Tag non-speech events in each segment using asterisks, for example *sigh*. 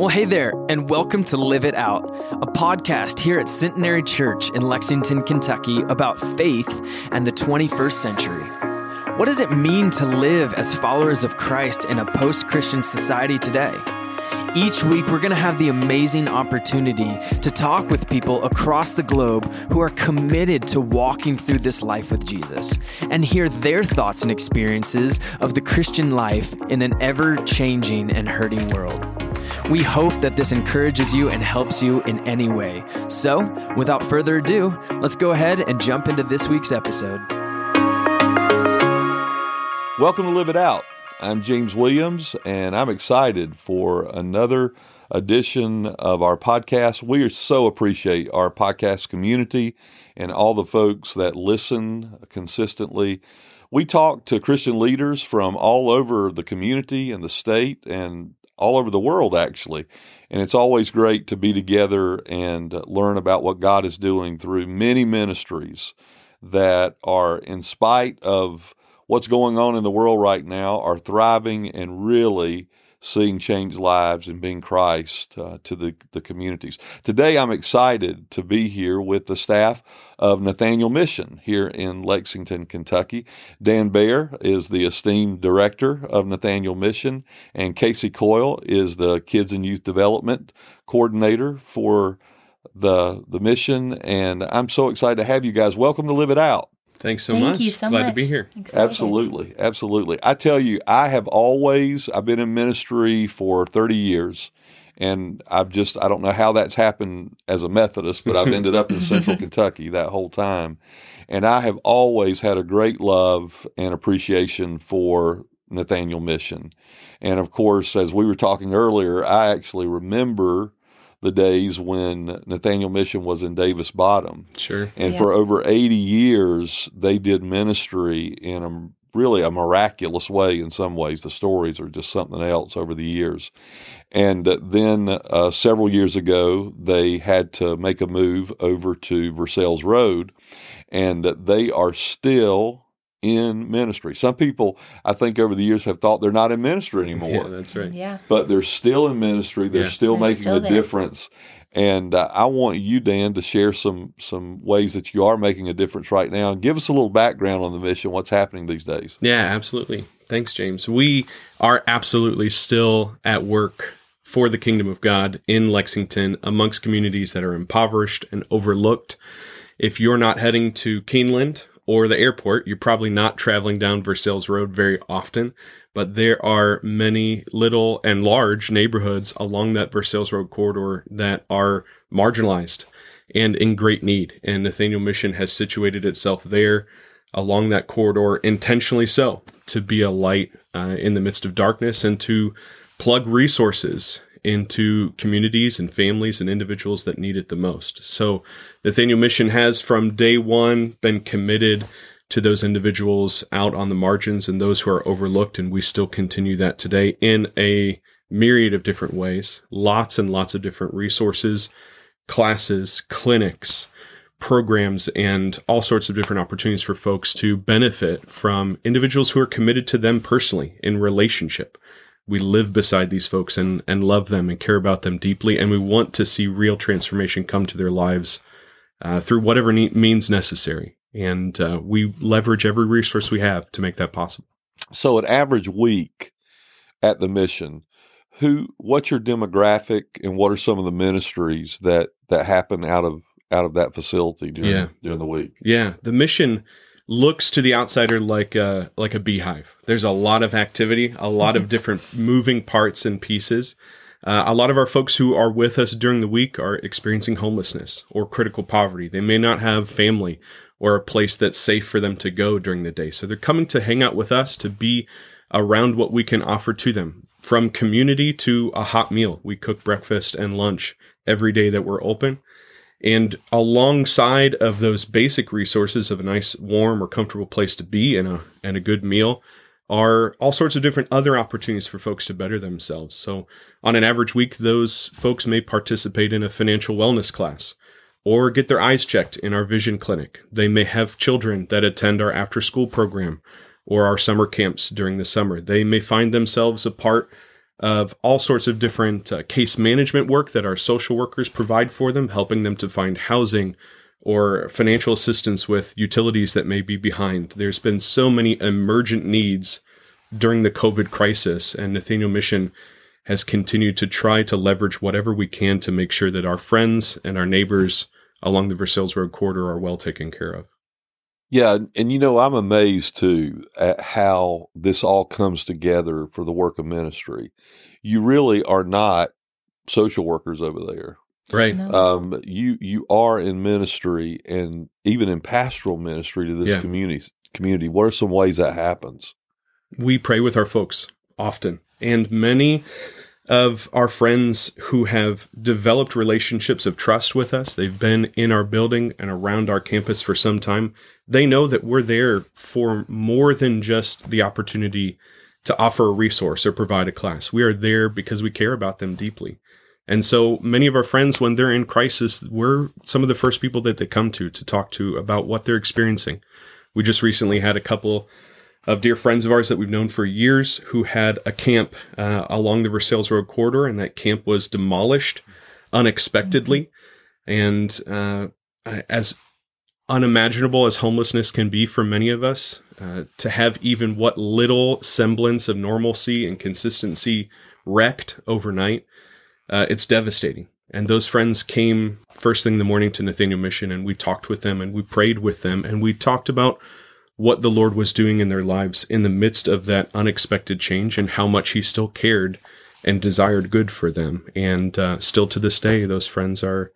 Well, hey there, and welcome to Live It Out, a podcast here at Centenary Church in Lexington, Kentucky about faith and the 21st century. What does it mean to live as followers of Christ in a post Christian society today? Each week, we're going to have the amazing opportunity to talk with people across the globe who are committed to walking through this life with Jesus and hear their thoughts and experiences of the Christian life in an ever changing and hurting world. We hope that this encourages you and helps you in any way. So, without further ado, let's go ahead and jump into this week's episode. Welcome to Live It Out. I'm James Williams, and I'm excited for another edition of our podcast. We so appreciate our podcast community and all the folks that listen consistently. We talk to Christian leaders from all over the community and the state and all over the world, actually. And it's always great to be together and uh, learn about what God is doing through many ministries that are, in spite of what's going on in the world right now, are thriving and really seeing change lives and being Christ uh, to the, the communities. Today, I'm excited to be here with the staff of Nathaniel Mission here in Lexington, Kentucky. Dan Baer is the esteemed director of Nathaniel Mission, and Casey Coyle is the Kids and Youth Development Coordinator for the the mission. And I'm so excited to have you guys. Welcome to Live It Out. Thanks so Thank much. Thank you so much. Glad much. to be here. Excited. Absolutely, absolutely. I tell you, I have always I've been in ministry for 30 years and I've just I don't know how that's happened as a Methodist, but I've ended up in Central *laughs* Kentucky that whole time. And I have always had a great love and appreciation for Nathaniel Mission. And of course, as we were talking earlier, I actually remember the days when Nathaniel Mission was in Davis Bottom. Sure. And Yeah. for over 80 years, they did ministry in a really a miraculous way in some ways. The stories are just something else over the years. And then uh, several years ago, they had to make a move over to Versailles Road, and they are still in ministry. Some people, I think, over the years have thought they're not in ministry *laughs* anymore Yeah, that's right. Yeah. but they're still in ministry. They're Yeah. still They're making still a there. difference. And uh, I want you, Dan, to share some some ways that you are making a difference right now, and give us a little background on the mission. What's happening these days? Yeah, absolutely. Thanks, James. We are absolutely still at work for the kingdom of God in Lexington amongst communities that are impoverished and overlooked. If you're not heading to Keeneland or the airport, you're probably not traveling down Versailles Road very often, but there are many little and large neighborhoods along that Versailles Road corridor that are marginalized and in great need. And Nathaniel Mission has situated itself there along that corridor intentionally so to be a light uh, in the midst of darkness and to plug resources into communities and families and individuals that need it the most. So Nathaniel Mission has from day one been committed to those individuals out on the margins and those who are overlooked. And we still continue that today in a myriad of different ways, lots and lots of different resources, classes, clinics, programs and all sorts of different opportunities for folks to benefit from individuals who are committed to them personally in relationship. We live beside these folks and, and love them and care about them deeply, and we want to see real transformation come to their lives uh, through whatever ne- means necessary. And uh, we leverage every resource we have to make that possible. So, an average week at the mission, who, what's your demographic, and what are some of the ministries that that happen out of out of that facility during Yeah. during the week? Yeah, the mission looks to the outsider like a like a beehive. There's a lot of activity, a lot of *laughs* different moving parts and pieces. Uh, a lot of our folks who are with us during the week are experiencing homelessness or critical poverty. They may not have family or a place that's safe for them to go during the day. So they're coming to hang out with us to be around what we can offer to them from community to a hot meal. We cook breakfast and lunch every day that we're open. And alongside of those basic resources of a nice, warm, or comfortable place to be and a and a good meal, are all sorts of different other opportunities for folks to better themselves. So, on an average week, those folks may participate in a financial wellness class or get their eyes checked in our vision clinic. They may have children that attend our after school program or our summer camps during the summer. They may find themselves a part of all sorts of different uh, case management work that our social workers provide for them, helping them to find housing or financial assistance with utilities that may be behind. There's been so many emergent needs during the COVID crisis, and Nathaniel Mission has continued to try to leverage whatever we can to make sure that our friends and our neighbors along the Versailles Road corridor are well taken care of. Yeah, and you know, I'm amazed too at how this all comes together for the work of ministry. You really are not social workers over there. Right. No. Um, you you are in ministry and even in pastoral ministry to this Yeah. community. Community. What are some ways that happens? we pray with our folks often and many of our friends who have developed relationships of trust with us. They've been in our building and around our campus for some time. They know that we're there for more than just the opportunity to offer a resource or provide a class. We are there because we care about them deeply. And so many of our friends when they're in crisis we're some of the first people that they come to to talk to about what they're experiencing. We just recently had a couple of dear friends of ours that we've known for years who had a camp uh, along the Versailles Road corridor, and that camp was demolished unexpectedly. And uh, as unimaginable as homelessness can be for many of us, uh, to have even what little semblance of normalcy and consistency wrecked overnight, uh, it's devastating. And those friends came first thing in the morning to Nathaniel Mission, and we talked with them and we prayed with them and we talked about what the Lord was doing in their lives in the midst of that unexpected change and how much He still cared and desired good for them. And uh, still to this day, those friends are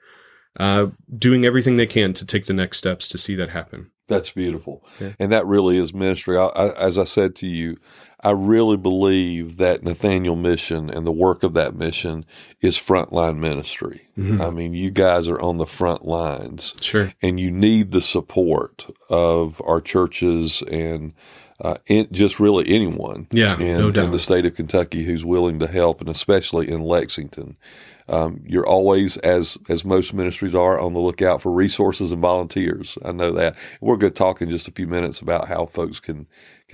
uh, doing everything they can to take the next steps to see that happen. That's beautiful, Yeah. and that really is ministry. I, I, as I said to you, I really believe that Nathaniel Mission and the work of that mission is frontline ministry. I mean, you guys are on the front lines. Sure. and you need the support of our churches and uh, in, just really anyone Yeah, in, no doubt. in the state of Kentucky who's willing to help, and especially in Lexington. Um, you're always, as as most ministries are, on the lookout for resources and volunteers. I know that. We're going to talk in just a few minutes about how folks can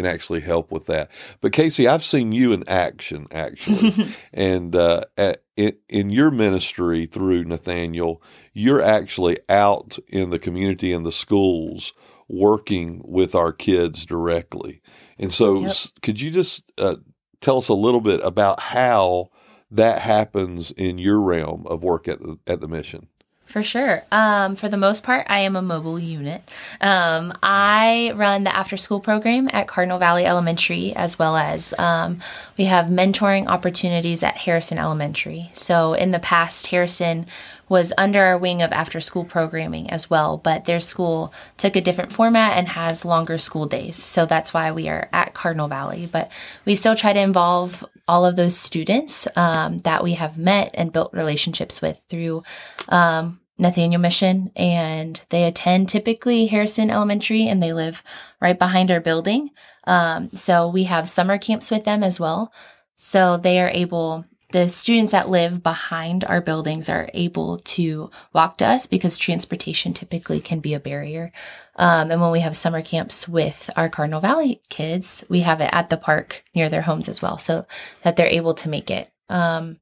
can actually help with that. But Casey, I've seen you in action, actually, *laughs* and uh, at, in, in your ministry through Nathaniel, you're actually out in the community and the schools working with our kids directly. And so, Yep. s- could you just uh, tell us a little bit about how that happens in your realm of work at the at the mission? For sure. Um, for the most part, I am a mobile unit. Um, I run the after school program at Cardinal Valley Elementary, as well as um, we have mentoring opportunities at Harrison Elementary. So, in the past, Harrison was under our wing of after school programming as well, but their school took a different format and has longer school days. So, that's why we are at Cardinal Valley. But we still try to involve all of those students um, that we have met and built relationships with through um, Nathaniel Mission, and they attend typically Harrison Elementary, and they live right behind our building. Um, so we have summer camps with them as well. So they are able, the students that live behind our buildings are able to walk to us because transportation typically can be a barrier. Um, and when we have summer camps with our Cardinal Valley kids, we have it at the park near their homes as well, so that they're able to make it. Um,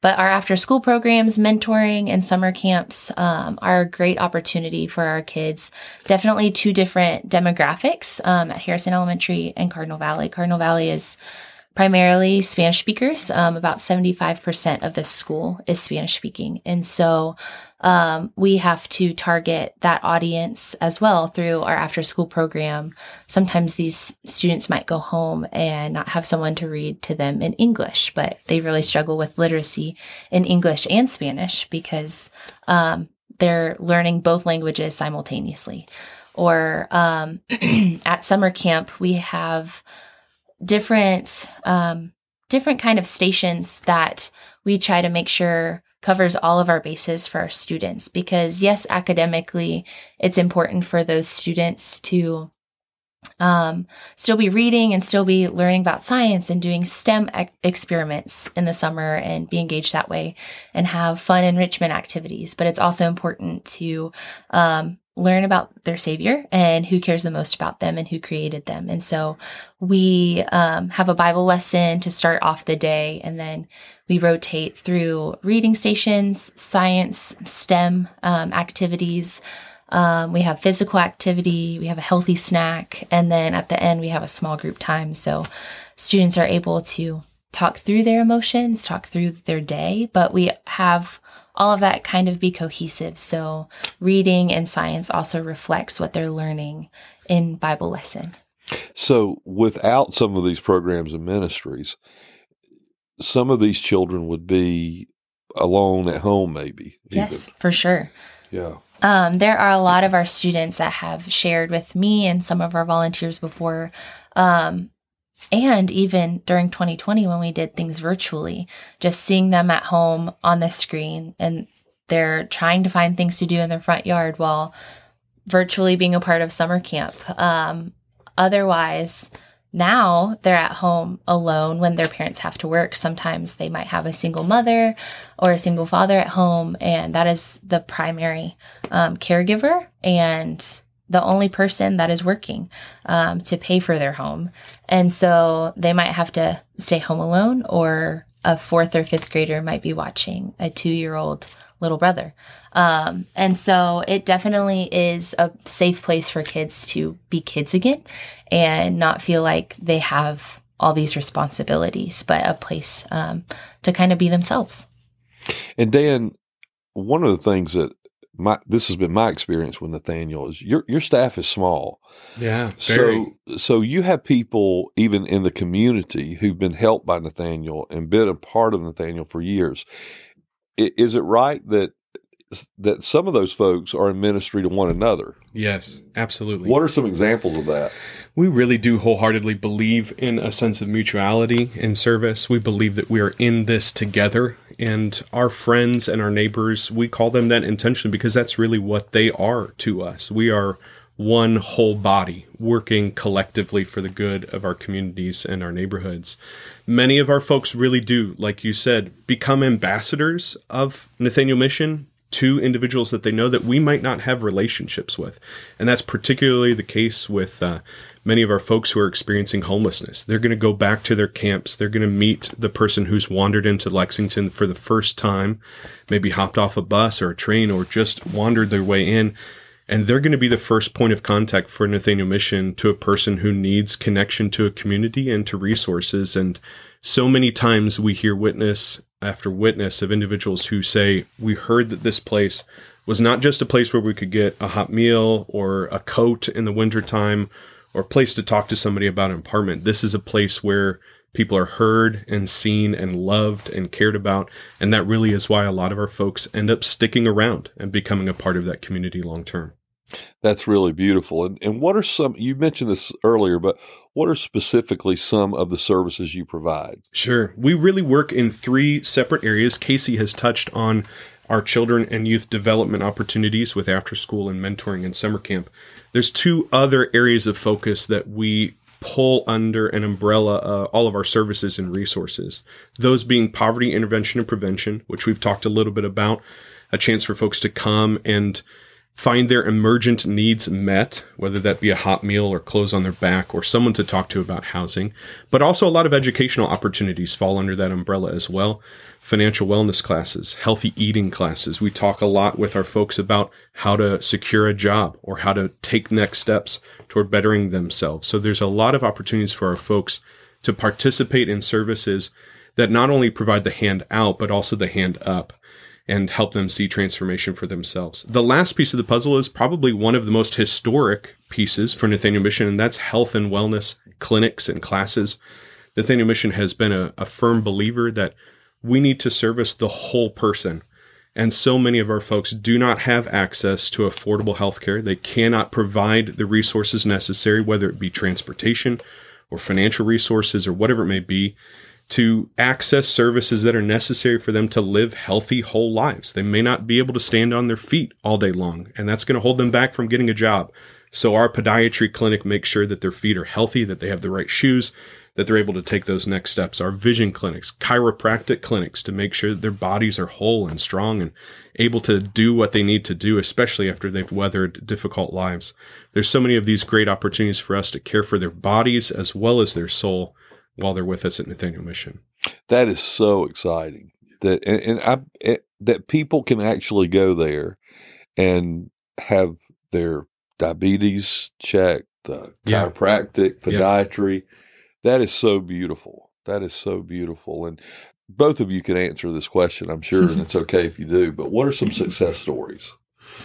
but our after school programs, mentoring, and summer camps um, are a great opportunity for our kids. Definitely two different demographics um, at Harrison Elementary and Cardinal Valley. Cardinal Valley is primarily Spanish speakers. Um, about 75% of the school is Spanish speaking. And so um, we have to target that audience as well through our after school program. Sometimes these students might go home and not have someone to read to them in English, but they really struggle with literacy in English and Spanish because um, they're learning both languages simultaneously. Or um, *clears throat* at summer camp, we have different um, different kind of stations that we try to make sure covers all of our bases for our students because yes academically it's important for those students to um, still be reading and still be learning about science and doing STEM experiments in the summer and be engaged that way and have fun enrichment activities. But it's also important to um, learn about their savior and who cares the most about them and who created them. And so we um, have a bible lesson to start off the day and then we rotate through reading stations science stem um, activities. Um, we have physical activity we have a healthy snack and then at the end we have a small group time. So students are able to talk through their emotions talk through their day but we have all of that kind of be cohesive. So reading and science also reflects what they're learning in Bible lesson. So without some of these programs and ministries, some of these children would be alone at home, maybe. Yes, for sure. Yeah. Um, there are a lot of our students that have shared with me and some of our volunteers before um, and even during 2020, when we did things virtually, just seeing them at home on the screen and they're trying to find things to do in their front yard while virtually being a part of summer camp. Um, otherwise, now they're at home alone when their parents have to work. Sometimes they might have a single mother or a single father at home, and that is the primary um, caregiver. And the only person that is working um, to pay for their home. And so they might have to stay home alone, or a fourth or fifth grader might be watching a two year old little brother. Um, and so it definitely is a safe place for kids to be kids again and not feel like they have all these responsibilities, but a place um, to kind of be themselves. And Dan, one of the things that my this has been my experience with Nathaniel is your your staff is small. Yeah. Very. So so you have people even in the community who've been helped by Nathaniel and been a part of Nathaniel for years. Is it right that that some of those folks are in ministry to one another. Yes, absolutely. What are some examples of that? We really do wholeheartedly believe in a sense of mutuality in service. We believe that we are in this together and our friends and our neighbors, we call them that intentionally because that's really what they are to us. We are one whole body working collectively for the good of our communities and our neighborhoods. Many of our folks really do, like you said, become ambassadors of Nathaniel Mission to individuals that they know that we might not have relationships with. And that's particularly the case with uh, many of our folks who are experiencing homelessness. They're going to go back to their camps. They're going to meet the person who's wandered into Lexington for the first time, maybe hopped off a bus or a train or just wandered their way in. And they're going to be the first point of contact for Nathaniel Mission to a person who needs connection to a community and to resources. And so many times we hear witness after witness of individuals who say, We heard that this place was not just a place where we could get a hot meal or a coat in the wintertime or place to talk to somebody about an apartment. This is a place where people are heard and seen and loved and cared about. And that really is why a lot of our folks end up sticking around and becoming a part of that community long term. That's really beautiful. And, and what are some, you mentioned this earlier, but what are specifically some of the services you provide? Sure. We really work in three separate areas. Casey has touched on our children and youth development opportunities with after school and mentoring and summer camp. There's two other areas of focus that we pull under an umbrella uh, all of our services and resources. Those being poverty intervention and prevention, which we've talked a little bit about, a chance for folks to come and find their emergent needs met, whether that be a hot meal or clothes on their back or someone to talk to about housing. But also a lot of educational opportunities fall under that umbrella as well. Financial wellness classes, healthy eating classes. We talk a lot with our folks about how to secure a job or how to take next steps toward bettering themselves. So there's a lot of opportunities for our folks to participate in services that not only provide the hand out, but also the hand up and help them see transformation for themselves. The last piece of the puzzle is probably one of the most historic pieces for Nathaniel Mission, and that's health and wellness clinics and classes. Nathaniel Mission has been a, a firm believer that we need to service the whole person. And so many of our folks do not have access to affordable health care. They cannot provide the resources necessary, whether it be transportation or financial resources or whatever it may be to access services that are necessary for them to live healthy, whole lives. They may not be able to stand on their feet all day long, and that's going to hold them back from getting a job. So our podiatry clinic makes sure that their feet are healthy, that they have the right shoes, that they're able to take those next steps. Our vision clinics, chiropractic clinics to make sure that their bodies are whole and strong and able to do what they need to do, especially after they've weathered difficult lives. There's so many of these great opportunities for us to care for their bodies as well as their soul while they're with us at Nathaniel Mission. That is so exciting that and, and I it, that people can actually go there and have their diabetes checked, the Yeah. chiropractic, Yeah. podiatry. That is so beautiful. That is so beautiful. And both of you can answer this question, I'm sure, and it's okay if you do. But what are some success stories? *laughs*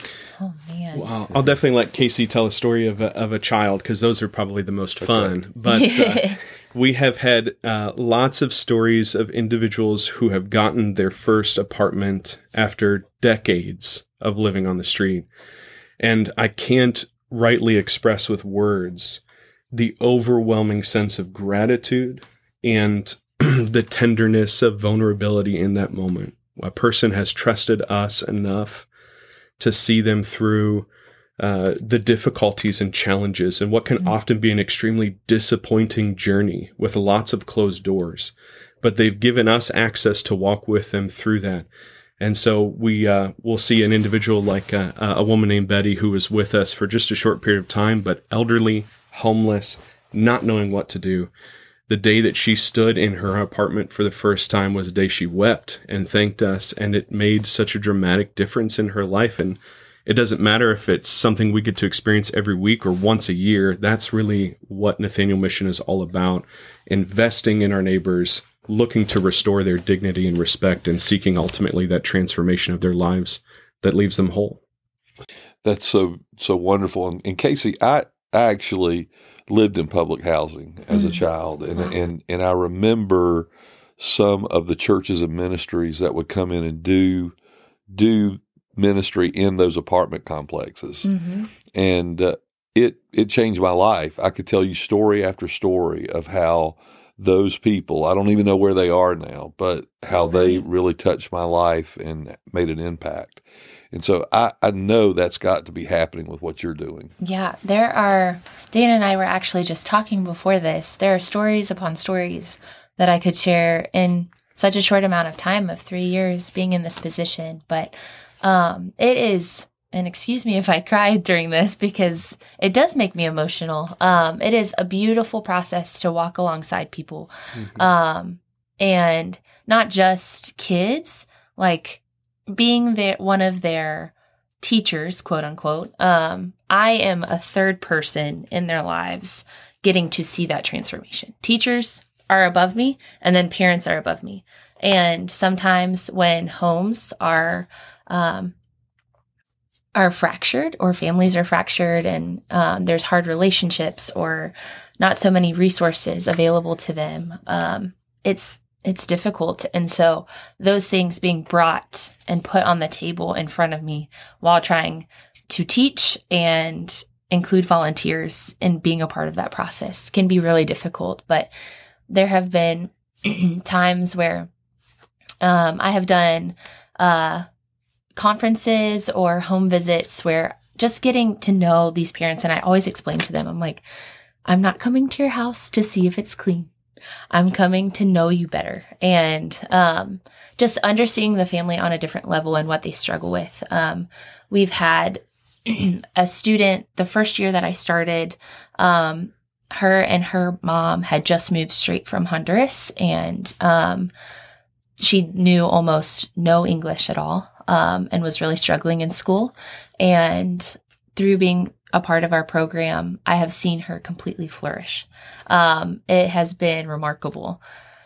Oh man. Wow. I'll definitely let Casey tell a story of a, of a child because those are probably the most fun. But uh, *laughs* we have had uh, lots of stories of individuals who have gotten their first apartment after decades of living on the street. And I can't rightly express with words the overwhelming sense of gratitude and *clears throat* the tenderness of vulnerability in that moment. A person has trusted us enough to see them through uh, the difficulties and challenges and what can often be an extremely disappointing journey with lots of closed doors. But they've given us access to walk with them through that. And so we uh, will see an individual like uh, a woman named Betty who was with us for just a short period of time, but elderly, homeless, not knowing what to do. The day that she stood in her apartment for the first time was the day she wept and thanked us, and it made such a dramatic difference in her life. And it doesn't matter if it's something we get to experience every week or once a year. That's really what Nathaniel Mission is all about investing in our neighbors, looking to restore their dignity and respect, and seeking ultimately that transformation of their lives that leaves them whole. That's so so wonderful. And, and Casey, I I actually lived in public housing as a hmm. child, and and and I remember some of the churches and ministries that would come in and do do ministry in those apartment complexes, hmm and uh, it it changed my life. I could tell you story after story of how those people I don't even know where they are now, but how they really touched my life and made an impact. And so I, I know that's got to be happening with what you're doing. Yeah, there are. Dana and I were actually just talking before this. There are stories upon stories that I could share in such a short amount of time of three years being in this position. But um, it is, and excuse me if I cried *laughs* during this because it does make me emotional. Um, it is a beautiful process to walk alongside people, um, and not just kids, like being their one of their teachers, quote unquote, um, I am a third person in their lives getting to see that transformation. Teachers are above me, and then parents are above me. And sometimes when homes are um, are fractured or families are fractured and um, there's hard relationships or not so many resources available to them, um, it's it's difficult. And so those things being brought and put on the table in front of me while trying to teach and include volunteers in being a part of that process can be really difficult. But there have been *clears throat* times where um, I have done uh, conferences or home visits where just getting to know these parents, and I always explain to them, I'm like, I'm not coming to your house to see if it's clean. I'm coming to know you better and um, just understanding the family on a different level and what they struggle with. Um, we've had *clears throat* a student the first year that I started. Um, her and her mom had just moved straight from Honduras, and um, she knew almost no English at all um, and was really struggling in school. And through being a part of our program, I have seen her completely flourish. Um, it has been remarkable.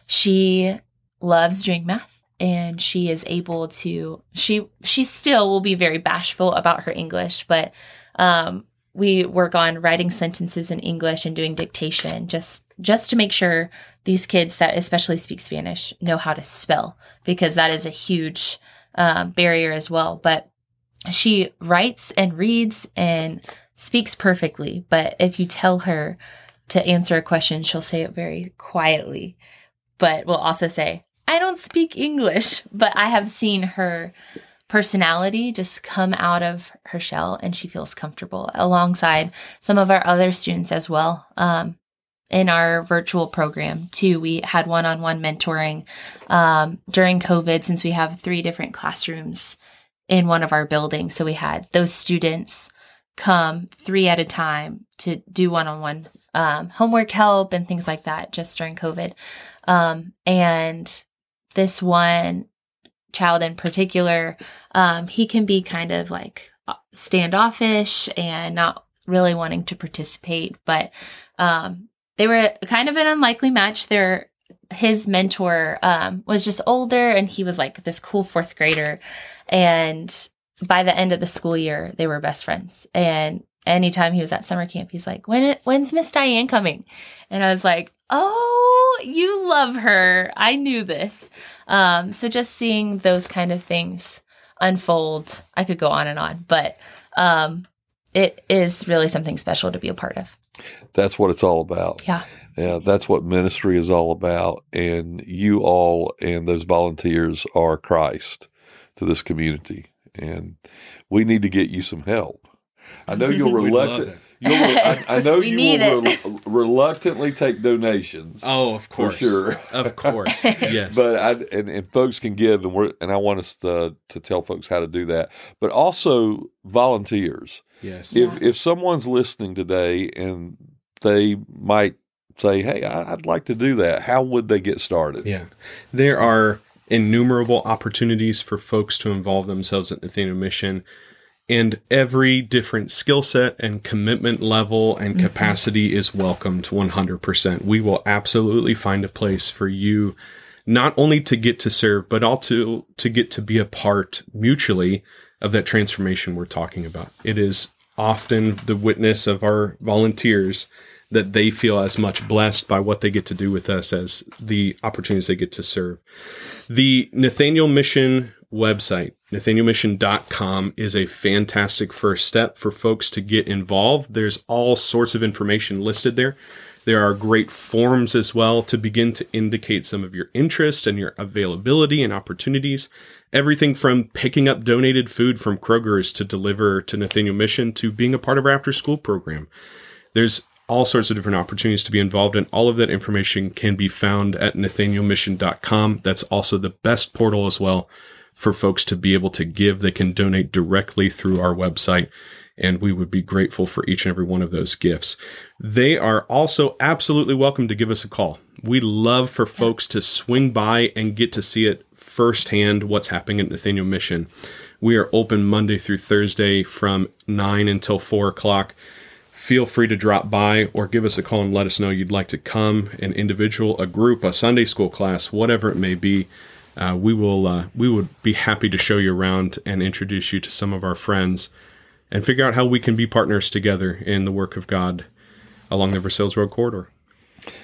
She loves doing math and she is able to she she still will be very bashful about her English, but um, we work on writing sentences in English and doing dictation just just to make sure these kids that especially speak Spanish know how to spell because that is a huge um, barrier as well. But she writes and reads and speaks perfectly. But if you tell her to answer a question, she'll say it very quietly, but will also say, I don't speak English. *laughs* But I have seen her personality just come out of her shell and she feels comfortable alongside some of our other students as well. Um, in our virtual program too. We had one on one mentoring um, during COVID since we have three different classrooms in one of our buildings. So we had those students come three at a time to do one on one homework help and things like that just during COVID. Um, and this one child in particular, um, he can be kind of like uh, standoffish and not really wanting to participate, but um, they were kind of an unlikely match. Their his mentor um, was just older, and he was like this cool fourth grader. And by the end of the school year, they were best friends. And anytime he was at summer camp, he's like, "When when's Miss Diane coming?" And I was like, "Oh, you love her. I knew this." Um, so just seeing those kind of things unfold, I could go on and on, but um, it is really something special to be a part of. That's what it's all about. Yeah. Yeah, that's what ministry is all about. And you all and those volunteers are Christ to this community. And we need to get you some help. I know you'll *laughs* reluctant. You'll, I, I know *laughs* We you need will re- reluctantly take donations. Oh, of course. sure. of *laughs* course. Yes. But I and, and folks can give, and we're and I want us to to tell folks how to do that. But also volunteers. yes. If if someone's listening today and they might say, "Hey, I, I'd like to do that," how would they get started? Yeah. There are innumerable opportunities for folks to involve themselves at Nathaniel Mission. And every different skill set and commitment level and mm-hmm. capacity is welcomed 100%. We will absolutely find a place for you not only to get to serve, but also to get to be a part mutually of that transformation we're talking about. It is often the witness of our volunteers that they feel as much blessed by what they get to do with us as the opportunities they get to serve. The Nathaniel Mission website, nathanielmission.com, is a fantastic first step for folks to get involved. There's all sorts of information listed there. There are great forms as well to begin to indicate some of your interest and your availability and opportunities. Everything from picking up donated food from Kroger's to deliver to Nathaniel Mission to being a part of our after school program. There's all sorts of different opportunities to be involved in. All of that information can be found at nathanielmission.com. That's also the best portal as well for folks to be able to give. They can donate directly through our website, and we would be grateful for each and every one of those gifts. They are also absolutely welcome to give us a call. We love for folks to swing by and get to see it firsthand what's happening at Nathaniel Mission. We are open Monday through Thursday from 9 until 4 o'clock. Feel free to drop by or give us a call and let us know you'd like to come an individual a group a sunday school class whatever it may be. Uh, we will uh, we would be happy to show you around and introduce you to some of our friends and figure out how we can be partners together in the work of god along the versailles road corridor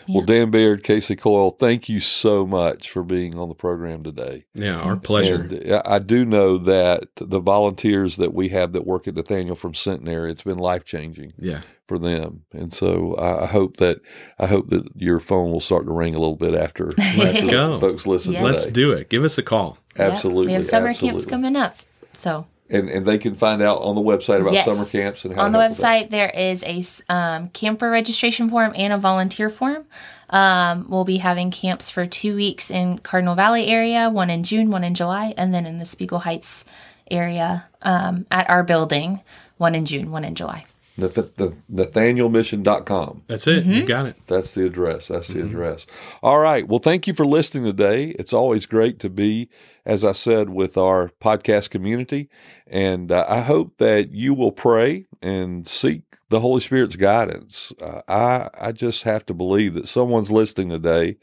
Well, Dan Baird, Casey Coyle, thank you so much for being on the program today. yeah our pleasure And I I do know that the volunteers that we have that work at Nathaniel from Centenary, it's been life changing yeah for them, and so I I hope that I hope that your phone will start to ring a little bit after *laughs* Let's go. folks listen Yes. today. let's do it give us a call Yep. Absolutely, We have summer absolutely. camps coming up. So and and they can find out on the website about Yes. summer camps and how on the help with that. website there is a um, camper registration form and a volunteer form um, we'll be having camps for two weeks in cardinal valley area one in june one in july and then in the speigle heights area um, at our building one in june one in july nathanielmission.com. that's it you got it That's the address. That's the address. All right. Well, thank you for listening today. It's always great to be, as I said, with our podcast community. And uh, I hope that you will pray and seek the Holy Spirit's guidance. Uh, I, I just have to believe that someone's listening today,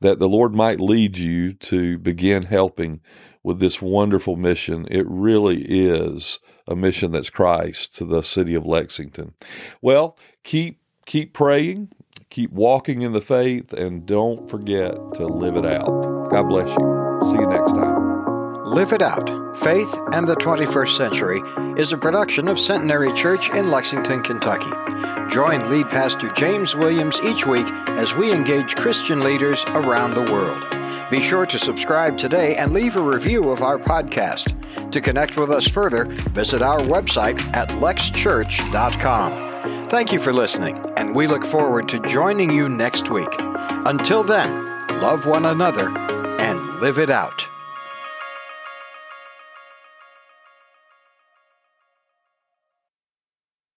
that the Lord might lead you to begin helping with this wonderful mission. It really is a mission that's Christ to the city of Lexington. Well, keep keep praying, keep walking in the faith, and don't forget to live it out. God bless you. See you next time. Live It Out Faith and the 21st Century is a production of Centenary Church in Lexington, Kentucky. Join lead pastor James Williams each week as we engage Christian leaders around the world. Be sure to subscribe today and leave a review of our podcast. To connect with us further, visit our website at lexchurch.com. Thank you for listening, and we look forward to joining you next week. Until then, love one another and live it out.